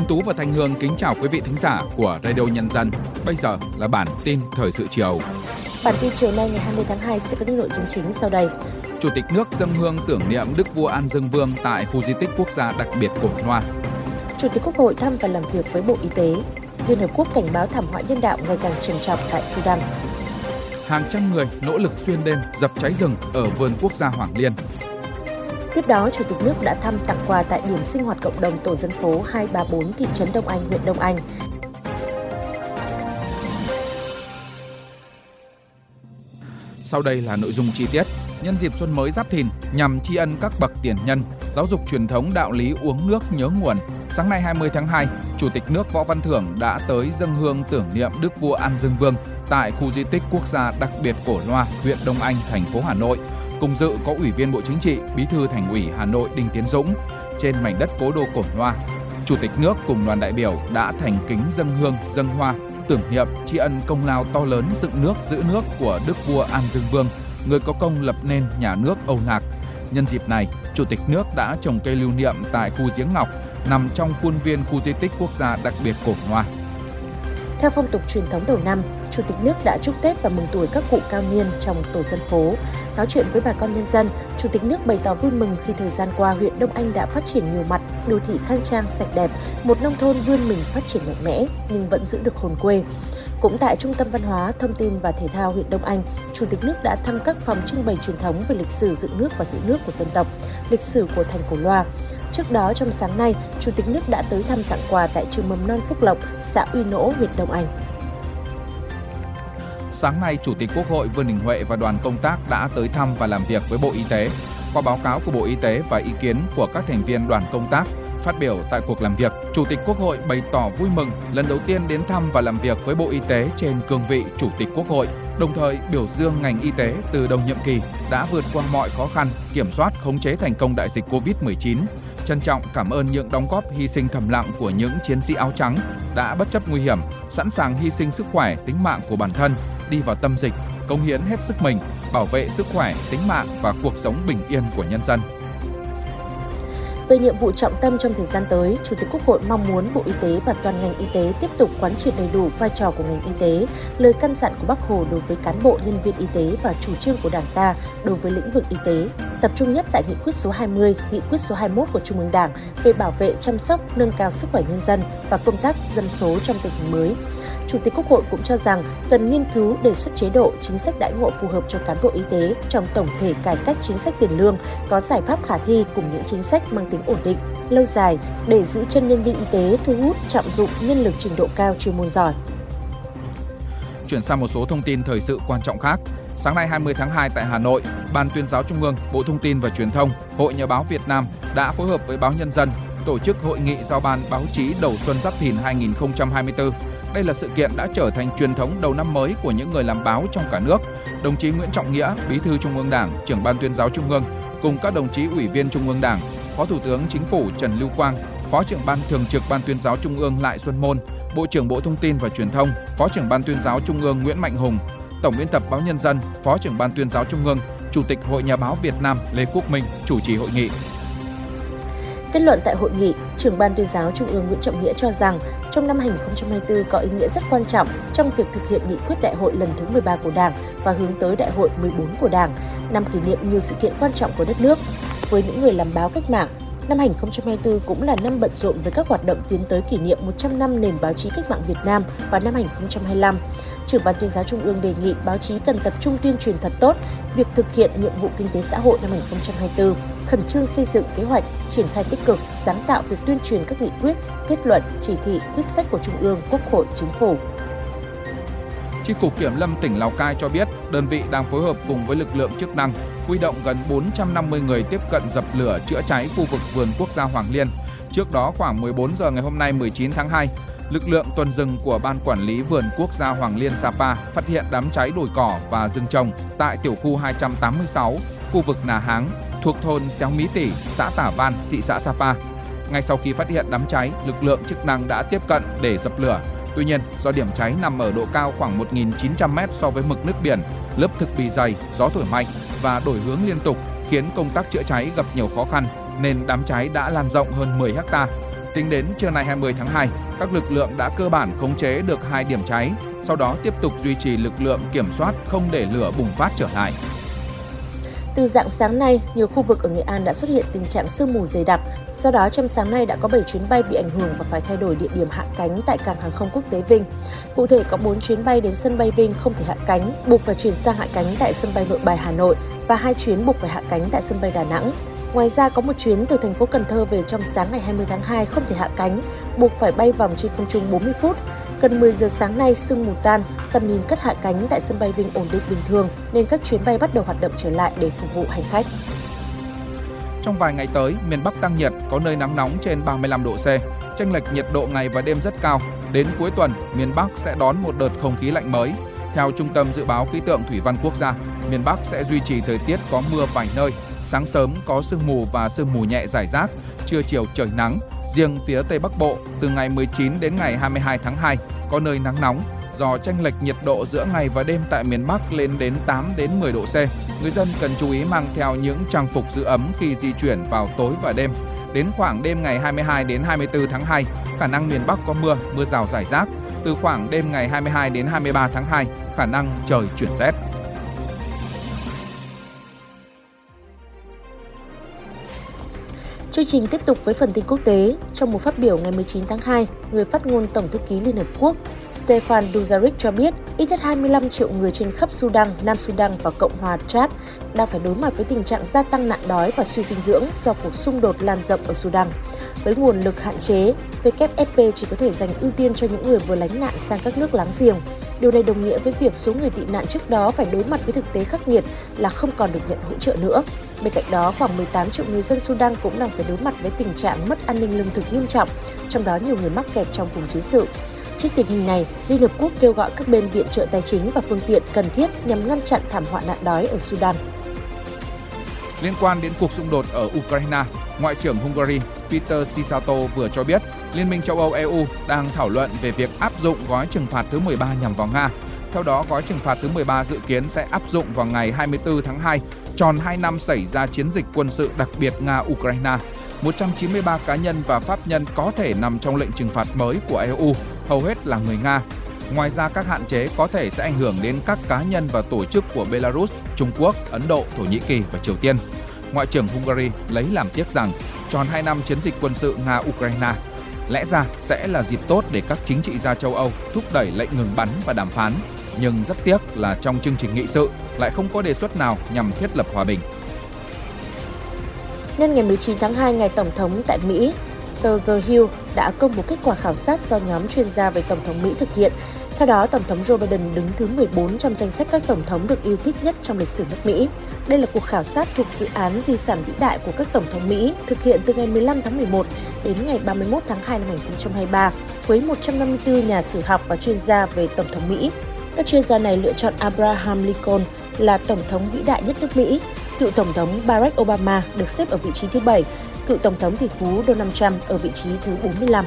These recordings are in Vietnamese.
Tiến Tú và Thanh Hương kính chào quý vị thính giả của Radio Nhân dân. Bây giờ là bản tin thời sự chiều. Bản tin chiều nay ngày 20 tháng 2 sẽ có những nội dung chính sau đây. Chủ tịch nước dâng hương tưởng niệm Đức vua An Dương Vương tại khu di tích quốc gia đặc biệt Cổ Loa. Chủ tịch Quốc hội thăm và làm việc với Bộ Y tế. Liên Hợp Quốc cảnh báo thảm họa nhân đạo ngày càng trầm trọng tại Sudan. Hàng trăm người nỗ lực xuyên đêm dập cháy rừng ở vườn quốc gia Hoàng Liên. Tiếp đó, Chủ tịch nước đã thăm tặng quà tại điểm sinh hoạt cộng đồng tổ dân phố 234 thị trấn Đông Anh, huyện Đông Anh. Sau đây là nội dung chi tiết. Nhân dịp xuân mới Giáp Thìn, nhằm tri ân các bậc tiền nhân, giáo dục truyền thống đạo lý uống nước nhớ nguồn, sáng nay 20 tháng 2, Chủ tịch nước Võ Văn Thưởng đã tới dân hương tưởng niệm Đức vua An Dương Vương tại khu di tích quốc gia đặc biệt Cổ Loa, huyện Đông Anh, thành phố Hà Nội. Cùng dự có Ủy viên Bộ Chính trị, Bí thư Thành ủy Hà Nội Đinh Tiến Dũng. Trên mảnh đất cố đô Cổ Loa, Chủ tịch nước cùng đoàn đại biểu đã thành kính dân hương, dân hoa, tưởng niệm tri ân công lao to lớn dựng nước giữ nước của Đức vua An Dương Vương, người có công lập nên nhà nước Âu Lạc. Nhân dịp này, Chủ tịch nước đã trồng cây lưu niệm tại khu giếng ngọc nằm trong khuôn viên khu di tích quốc gia đặc biệt Cổ Loa. Theo phong tục truyền thống đầu năm, Chủ tịch nước đã chúc Tết và mừng tuổi các cụ cao niên trong tổ dân phố. Nói chuyện với bà con nhân dân, Chủ tịch nước bày tỏ vui mừng khi thời gian qua huyện Đông Anh đã phát triển nhiều mặt, đô thị khang trang sạch đẹp, một nông thôn vươn mình phát triển mạnh mẽ nhưng vẫn giữ được hồn quê. Cũng tại Trung tâm Văn hóa, Thông tin và Thể thao huyện Đông Anh, Chủ tịch nước đã thăm các phòng trưng bày truyền thống về lịch sử dựng nước và giữ nước của dân tộc, lịch sử của thành Cổ Loa. Trước đó trong sáng nay, Chủ tịch nước đã tới thăm tặng quà tại trường mầm non Phúc Lộc, xã Uy Nỗ, huyện Đông Anh. Sáng nay, Chủ tịch Quốc hội Vương Đình Huệ và đoàn công tác đã tới thăm và làm việc với Bộ Y tế. Qua báo cáo của Bộ Y tế và ý kiến của các thành viên đoàn công tác, Phát biểu tại cuộc làm việc, Chủ tịch Quốc hội bày tỏ vui mừng lần đầu tiên đến thăm và làm việc với Bộ Y tế trên cương vị Chủ tịch Quốc hội, đồng thời biểu dương ngành y tế từ đầu nhiệm kỳ đã vượt qua mọi khó khăn, kiểm soát khống chế thành công đại dịch COVID-19. Trân trọng cảm ơn những đóng góp hy sinh thầm lặng của những chiến sĩ áo trắng đã bất chấp nguy hiểm, sẵn sàng hy sinh sức khỏe, tính mạng của bản thân, đi vào tâm dịch, cống hiến hết sức mình, bảo vệ sức khỏe, tính mạng và cuộc sống bình yên của nhân dân. Về nhiệm vụ trọng tâm trong thời gian tới, Chủ tịch Quốc hội mong muốn Bộ Y tế và toàn ngành y tế tiếp tục quán triệt đầy đủ vai trò của ngành y tế, lời căn dặn của Bác Hồ đối với cán bộ nhân viên y tế và chủ trương của Đảng ta đối với lĩnh vực y tế. Tập trung nhất tại nghị quyết số 20, nghị quyết số 21 của Trung ương Đảng về bảo vệ chăm sóc, nâng cao sức khỏe nhân dân và công tác dân số trong tình hình mới. Chủ tịch Quốc hội cũng cho rằng cần nghiên cứu đề xuất chế độ, chính sách đãi ngộ phù hợp cho cán bộ y tế trong tổng thể cải cách chính sách tiền lương, có giải pháp khả thi cùng những chính sách mang tính ổn định, lâu dài để giữ chân nhân viên y tế thu hút trọng dụng nhân lực trình độ cao chuyên môn giỏi. Chuyển sang một số thông tin thời sự quan trọng khác. Sáng nay 20 tháng 2 tại Hà Nội, Ban tuyên giáo Trung ương, Bộ Thông tin và Truyền thông, Hội Nhà báo Việt Nam đã phối hợp với báo Nhân dân tổ chức hội nghị giao ban báo chí đầu xuân Giáp Thìn 2024 đây là sự kiện đã trở thành truyền thống đầu năm mới của những người làm báo trong cả nước. Đồng chí Nguyễn Trọng Nghĩa, Bí thư Trung ương Đảng, trưởng ban tuyên giáo Trung ương, cùng các đồng chí ủy viên Trung ương Đảng, Phó Thủ tướng Chính phủ Trần Lưu Quang, Phó trưởng ban thường trực ban tuyên giáo Trung ương Lại Xuân Môn, Bộ trưởng Bộ Thông tin và Truyền thông, Phó trưởng ban tuyên giáo Trung ương Nguyễn Mạnh Hùng, Tổng biên tập báo Nhân dân, Phó trưởng ban tuyên giáo Trung ương, Chủ tịch Hội Nhà báo Việt Nam Lê Quốc Minh chủ trì hội nghị. Kết luận tại hội nghị, trưởng ban tuyên giáo Trung ương Nguyễn Trọng Nghĩa cho rằng trong năm 2024 có ý nghĩa rất quan trọng trong việc thực hiện nghị quyết đại hội lần thứ 13 của Đảng và hướng tới đại hội 14 của Đảng, năm kỷ niệm nhiều sự kiện quan trọng của đất nước. Với những người làm báo cách mạng, năm 2024 cũng là năm bận rộn với các hoạt động tiến tới kỷ niệm 100 năm nền báo chí cách mạng Việt Nam vào năm 2025. Trưởng ban tuyên giáo Trung ương đề nghị báo chí cần tập trung tuyên truyền thật tốt việc thực hiện nhiệm vụ kinh tế xã hội năm 2024, khẩn trương xây dựng kế hoạch, triển khai tích cực, sáng tạo việc tuyên truyền các nghị quyết, kết luận, chỉ thị, quyết sách của Trung ương, Quốc hội, Chính phủ. Tri cục Kiểm lâm tỉnh Lào Cai cho biết, đơn vị đang phối hợp cùng với lực lượng chức năng huy động gần 450 người tiếp cận dập lửa chữa cháy khu vực vườn quốc gia Hoàng Liên. Trước đó khoảng 14 giờ ngày hôm nay 19 tháng 2, lực lượng tuần rừng của Ban Quản lý Vườn Quốc gia Hoàng Liên Sapa phát hiện đám cháy đồi cỏ và rừng trồng tại tiểu khu 286, khu vực Nà Háng, thuộc thôn Xéo Mí Tỉ, xã Tả Văn, thị xã Sapa. Ngay sau khi phát hiện đám cháy, lực lượng chức năng đã tiếp cận để dập lửa. Tuy nhiên, do điểm cháy nằm ở độ cao khoảng 1.900m so với mực nước biển, lớp thực bì dày, gió thổi mạnh và đổi hướng liên tục khiến công tác chữa cháy gặp nhiều khó khăn nên đám cháy đã lan rộng hơn 10 hecta Tính đến trưa nay 20 tháng 2, các lực lượng đã cơ bản khống chế được hai điểm cháy, sau đó tiếp tục duy trì lực lượng kiểm soát không để lửa bùng phát trở lại. Từ dạng sáng nay, nhiều khu vực ở Nghệ An đã xuất hiện tình trạng sương mù dày đặc. Do đó, trong sáng nay đã có 7 chuyến bay bị ảnh hưởng và phải thay đổi địa điểm hạ cánh tại cảng hàng không quốc tế Vinh. Cụ thể có 4 chuyến bay đến sân bay Vinh không thể hạ cánh, buộc phải chuyển sang hạ cánh tại sân bay Nội Bài Hà Nội và hai chuyến buộc phải hạ cánh tại sân bay Đà Nẵng. Ngoài ra có một chuyến từ thành phố Cần Thơ về trong sáng ngày 20 tháng 2 không thể hạ cánh, buộc phải bay vòng trên không trung 40 phút. Gần 10 giờ sáng nay sương mù tan, tầm nhìn cất hạ cánh tại sân bay Vinh ổn định bình thường nên các chuyến bay bắt đầu hoạt động trở lại để phục vụ hành khách. Trong vài ngày tới, miền Bắc tăng nhiệt, có nơi nắng nóng trên 35 độ C. Chênh lệch nhiệt độ ngày và đêm rất cao. Đến cuối tuần, miền Bắc sẽ đón một đợt không khí lạnh mới. Theo Trung tâm Dự báo Khí tượng Thủy văn Quốc gia, miền Bắc sẽ duy trì thời tiết có mưa vài nơi, sáng sớm có sương mù và sương mù nhẹ rải rác, trưa chiều trời nắng. Riêng phía Tây Bắc Bộ, từ ngày 19 đến ngày 22 tháng 2, có nơi nắng nóng, do tranh lệch nhiệt độ giữa ngày và đêm tại miền Bắc lên đến 8 đến 10 độ C. Người dân cần chú ý mang theo những trang phục giữ ấm khi di chuyển vào tối và đêm. Đến khoảng đêm ngày 22 đến 24 tháng 2, khả năng miền Bắc có mưa, mưa rào rải rác. Từ khoảng đêm ngày 22 đến 23 tháng 2, khả năng trời chuyển rét. Chương trình tiếp tục với phần tin quốc tế. Trong một phát biểu ngày 19 tháng 2, người phát ngôn Tổng thư ký Liên Hợp Quốc Stefan Dujarric cho biết ít nhất 25 triệu người trên khắp Sudan, Nam Sudan và Cộng hòa Chad đang phải đối mặt với tình trạng gia tăng nạn đói và suy dinh dưỡng do cuộc xung đột lan rộng ở Sudan. Với nguồn lực hạn chế, WFP chỉ có thể dành ưu tiên cho những người vừa lánh nạn sang các nước láng giềng. Điều này đồng nghĩa với việc số người tị nạn trước đó phải đối mặt với thực tế khắc nghiệt là không còn được nhận hỗ trợ nữa. Bên cạnh đó, khoảng 18 triệu người dân Sudan cũng đang phải đối mặt với tình trạng mất an ninh lương thực nghiêm trọng, trong đó nhiều người mắc kẹt trong vùng chiến sự. Trước tình hình này, Liên Hợp Quốc kêu gọi các bên viện trợ tài chính và phương tiện cần thiết nhằm ngăn chặn thảm họa nạn đói ở Sudan. Liên quan đến cuộc xung đột ở Ukraine, Ngoại trưởng Hungary Peter Sisato vừa cho biết Liên minh châu Âu EU đang thảo luận về việc áp dụng gói trừng phạt thứ 13 nhằm vào Nga. Theo đó, gói trừng phạt thứ 13 dự kiến sẽ áp dụng vào ngày 24 tháng 2, tròn 2 năm xảy ra chiến dịch quân sự đặc biệt Nga-Ukraine. 193 cá nhân và pháp nhân có thể nằm trong lệnh trừng phạt mới của EU, hầu hết là người Nga. Ngoài ra, các hạn chế có thể sẽ ảnh hưởng đến các cá nhân và tổ chức của Belarus, Trung Quốc, Ấn Độ, Thổ Nhĩ Kỳ và Triều Tiên. Ngoại trưởng Hungary lấy làm tiếc rằng tròn 2 năm chiến dịch quân sự Nga-Ukraine lẽ ra sẽ là dịp tốt để các chính trị gia châu Âu thúc đẩy lệnh ngừng bắn và đàm phán. Nhưng rất tiếc là trong chương trình nghị sự lại không có đề xuất nào nhằm thiết lập hòa bình. Nhân ngày 19 tháng 2, ngày Tổng thống tại Mỹ, tờ The Hill đã công bố kết quả khảo sát do nhóm chuyên gia về Tổng thống Mỹ thực hiện theo đó, Tổng thống Joe Biden đứng thứ 14 trong danh sách các tổng thống được yêu thích nhất trong lịch sử nước Mỹ. Đây là cuộc khảo sát thuộc dự án Di sản vĩ đại của các tổng thống Mỹ, thực hiện từ ngày 15 tháng 11 đến ngày 31 tháng 2 năm 2023, với 154 nhà sử học và chuyên gia về tổng thống Mỹ. Các chuyên gia này lựa chọn Abraham Lincoln là tổng thống vĩ đại nhất nước Mỹ, cựu tổng thống Barack Obama được xếp ở vị trí thứ 7, cựu tổng thống tỷ phú Donald Trump ở vị trí thứ 45.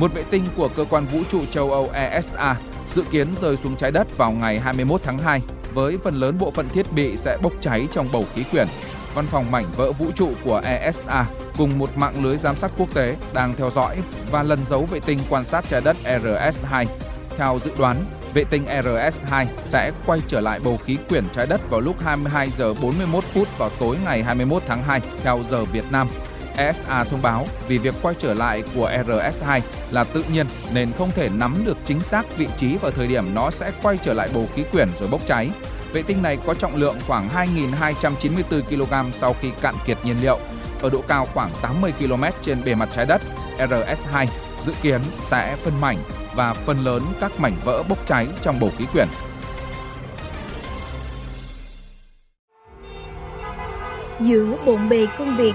Một vệ tinh của cơ quan vũ trụ châu Âu ESA dự kiến rơi xuống trái đất vào ngày 21 tháng 2 với phần lớn bộ phận thiết bị sẽ bốc cháy trong bầu khí quyển. Văn phòng mảnh vỡ vũ trụ của ESA cùng một mạng lưới giám sát quốc tế đang theo dõi và lần giấu vệ tinh quan sát trái đất RS-2. Theo dự đoán, vệ tinh RS-2 sẽ quay trở lại bầu khí quyển trái đất vào lúc 22 giờ 41 phút vào tối ngày 21 tháng 2 theo giờ Việt Nam ESA thông báo vì việc quay trở lại của RS2 là tự nhiên nên không thể nắm được chính xác vị trí và thời điểm nó sẽ quay trở lại bầu khí quyển rồi bốc cháy. Vệ tinh này có trọng lượng khoảng 2.294 kg sau khi cạn kiệt nhiên liệu. Ở độ cao khoảng 80 km trên bề mặt trái đất, RS2 dự kiến sẽ phân mảnh và phần lớn các mảnh vỡ bốc cháy trong bầu khí quyển. Giữa bộn bề công việc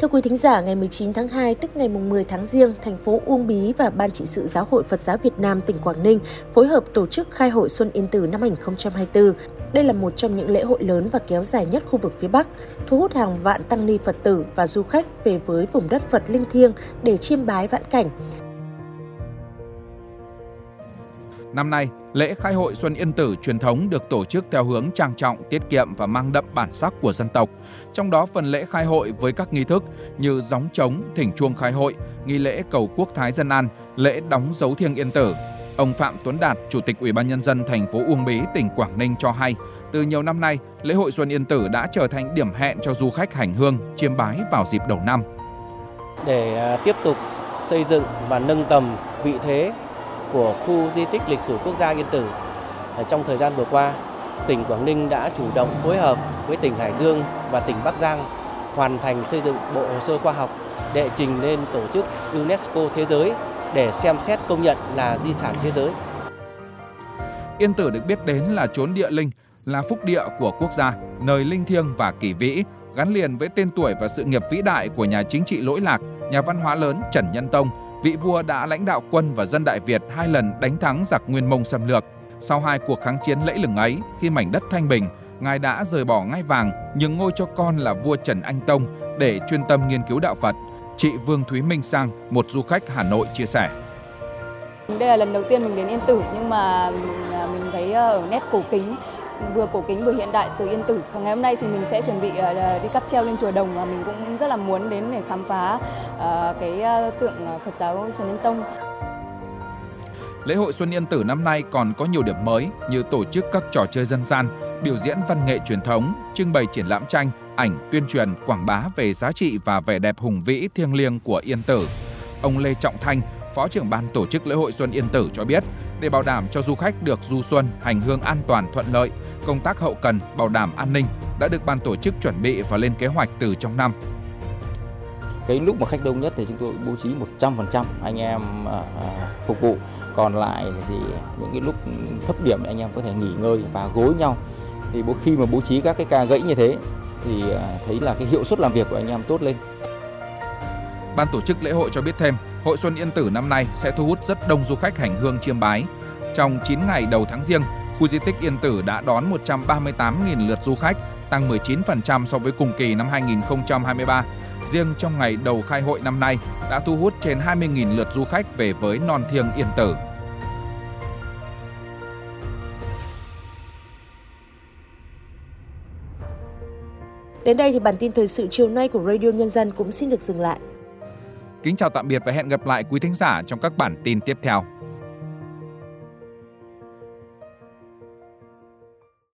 Thưa quý thính giả, ngày 19 tháng 2 tức ngày 10 tháng Giêng, thành phố Uông Bí và Ban trị sự Giáo hội Phật giáo Việt Nam tỉnh Quảng Ninh phối hợp tổ chức khai hội Xuân Yên Tử năm 2024. Đây là một trong những lễ hội lớn và kéo dài nhất khu vực phía Bắc, thu hút hàng vạn tăng ni Phật tử và du khách về với vùng đất Phật linh thiêng để chiêm bái vãn cảnh. Năm nay, lễ khai hội Xuân Yên Tử truyền thống được tổ chức theo hướng trang trọng, tiết kiệm và mang đậm bản sắc của dân tộc. Trong đó phần lễ khai hội với các nghi thức như gióng trống, thỉnh chuông khai hội, nghi lễ cầu quốc thái dân an, lễ đóng dấu thiêng Yên Tử. Ông Phạm Tuấn Đạt, Chủ tịch Ủy ban nhân dân thành phố Uông Bí, tỉnh Quảng Ninh cho hay, từ nhiều năm nay, lễ hội Xuân Yên Tử đã trở thành điểm hẹn cho du khách hành hương chiêm bái vào dịp đầu năm. Để à, tiếp tục xây dựng và nâng tầm vị thế của khu di tích lịch sử quốc gia Yên Tử. Trong thời gian vừa qua, tỉnh Quảng Ninh đã chủ động phối hợp với tỉnh Hải Dương và tỉnh Bắc Giang hoàn thành xây dựng bộ hồ sơ khoa học đệ trình lên tổ chức UNESCO thế giới để xem xét công nhận là di sản thế giới. Yên Tử được biết đến là chốn địa linh, là phúc địa của quốc gia, nơi linh thiêng và kỳ vĩ, gắn liền với tên tuổi và sự nghiệp vĩ đại của nhà chính trị lỗi lạc, nhà văn hóa lớn Trần Nhân Tông, vị vua đã lãnh đạo quân và dân Đại Việt hai lần đánh thắng giặc Nguyên Mông xâm lược. Sau hai cuộc kháng chiến lẫy lừng ấy, khi mảnh đất thanh bình, Ngài đã rời bỏ ngai vàng, nhường ngôi cho con là vua Trần Anh Tông để chuyên tâm nghiên cứu đạo Phật. Chị Vương Thúy Minh Sang, một du khách Hà Nội chia sẻ. Đây là lần đầu tiên mình đến Yên Tử nhưng mà mình à, thấy ờ, ở nét cổ kính vừa cổ kính vừa hiện đại từ Yên Tử. Và ngày hôm nay thì mình sẽ chuẩn bị ờ, ờ, đi cáp treo lên chùa Đồng và mình cũng rất là muốn đến để khám phá ờ, cái tượng Phật giáo Trần Nhân Tông. Lễ hội Xuân Yên Tử năm nay còn có nhiều điểm mới như tổ chức các trò chơi dân gian, biểu diễn văn nghệ truyền thống, trưng bày triển lãm tranh, ảnh, tuyên truyền, quảng bá về giá trị và vẻ đẹp hùng vĩ thiêng liêng của Yên Tử. Ông Lê Trọng Thanh, Phó trưởng ban tổ chức lễ hội Xuân Yên Tử cho biết, để bảo đảm cho du khách được du xuân hành hương an toàn thuận lợi, công tác hậu cần bảo đảm an ninh đã được ban tổ chức chuẩn bị và lên kế hoạch từ trong năm. Cái lúc mà khách đông nhất thì chúng tôi bố trí 100% anh em à, à, phục vụ, còn lại thì những cái lúc thấp điểm anh em có thể nghỉ ngơi và gối nhau. Thì khi mà bố trí các cái ca gãy như thế thì à, thấy là cái hiệu suất làm việc của anh em tốt lên. Ban tổ chức lễ hội cho biết thêm, Hội Xuân Yên Tử năm nay sẽ thu hút rất đông du khách hành hương chiêm bái. Trong 9 ngày đầu tháng riêng, khu di tích Yên Tử đã đón 138.000 lượt du khách, tăng 19% so với cùng kỳ năm 2023. Riêng trong ngày đầu khai hội năm nay đã thu hút trên 20.000 lượt du khách về với non thiêng Yên Tử. Đến đây thì bản tin thời sự chiều nay của Radio Nhân dân cũng xin được dừng lại. Kính chào tạm biệt và hẹn gặp lại quý thính giả trong các bản tin tiếp theo.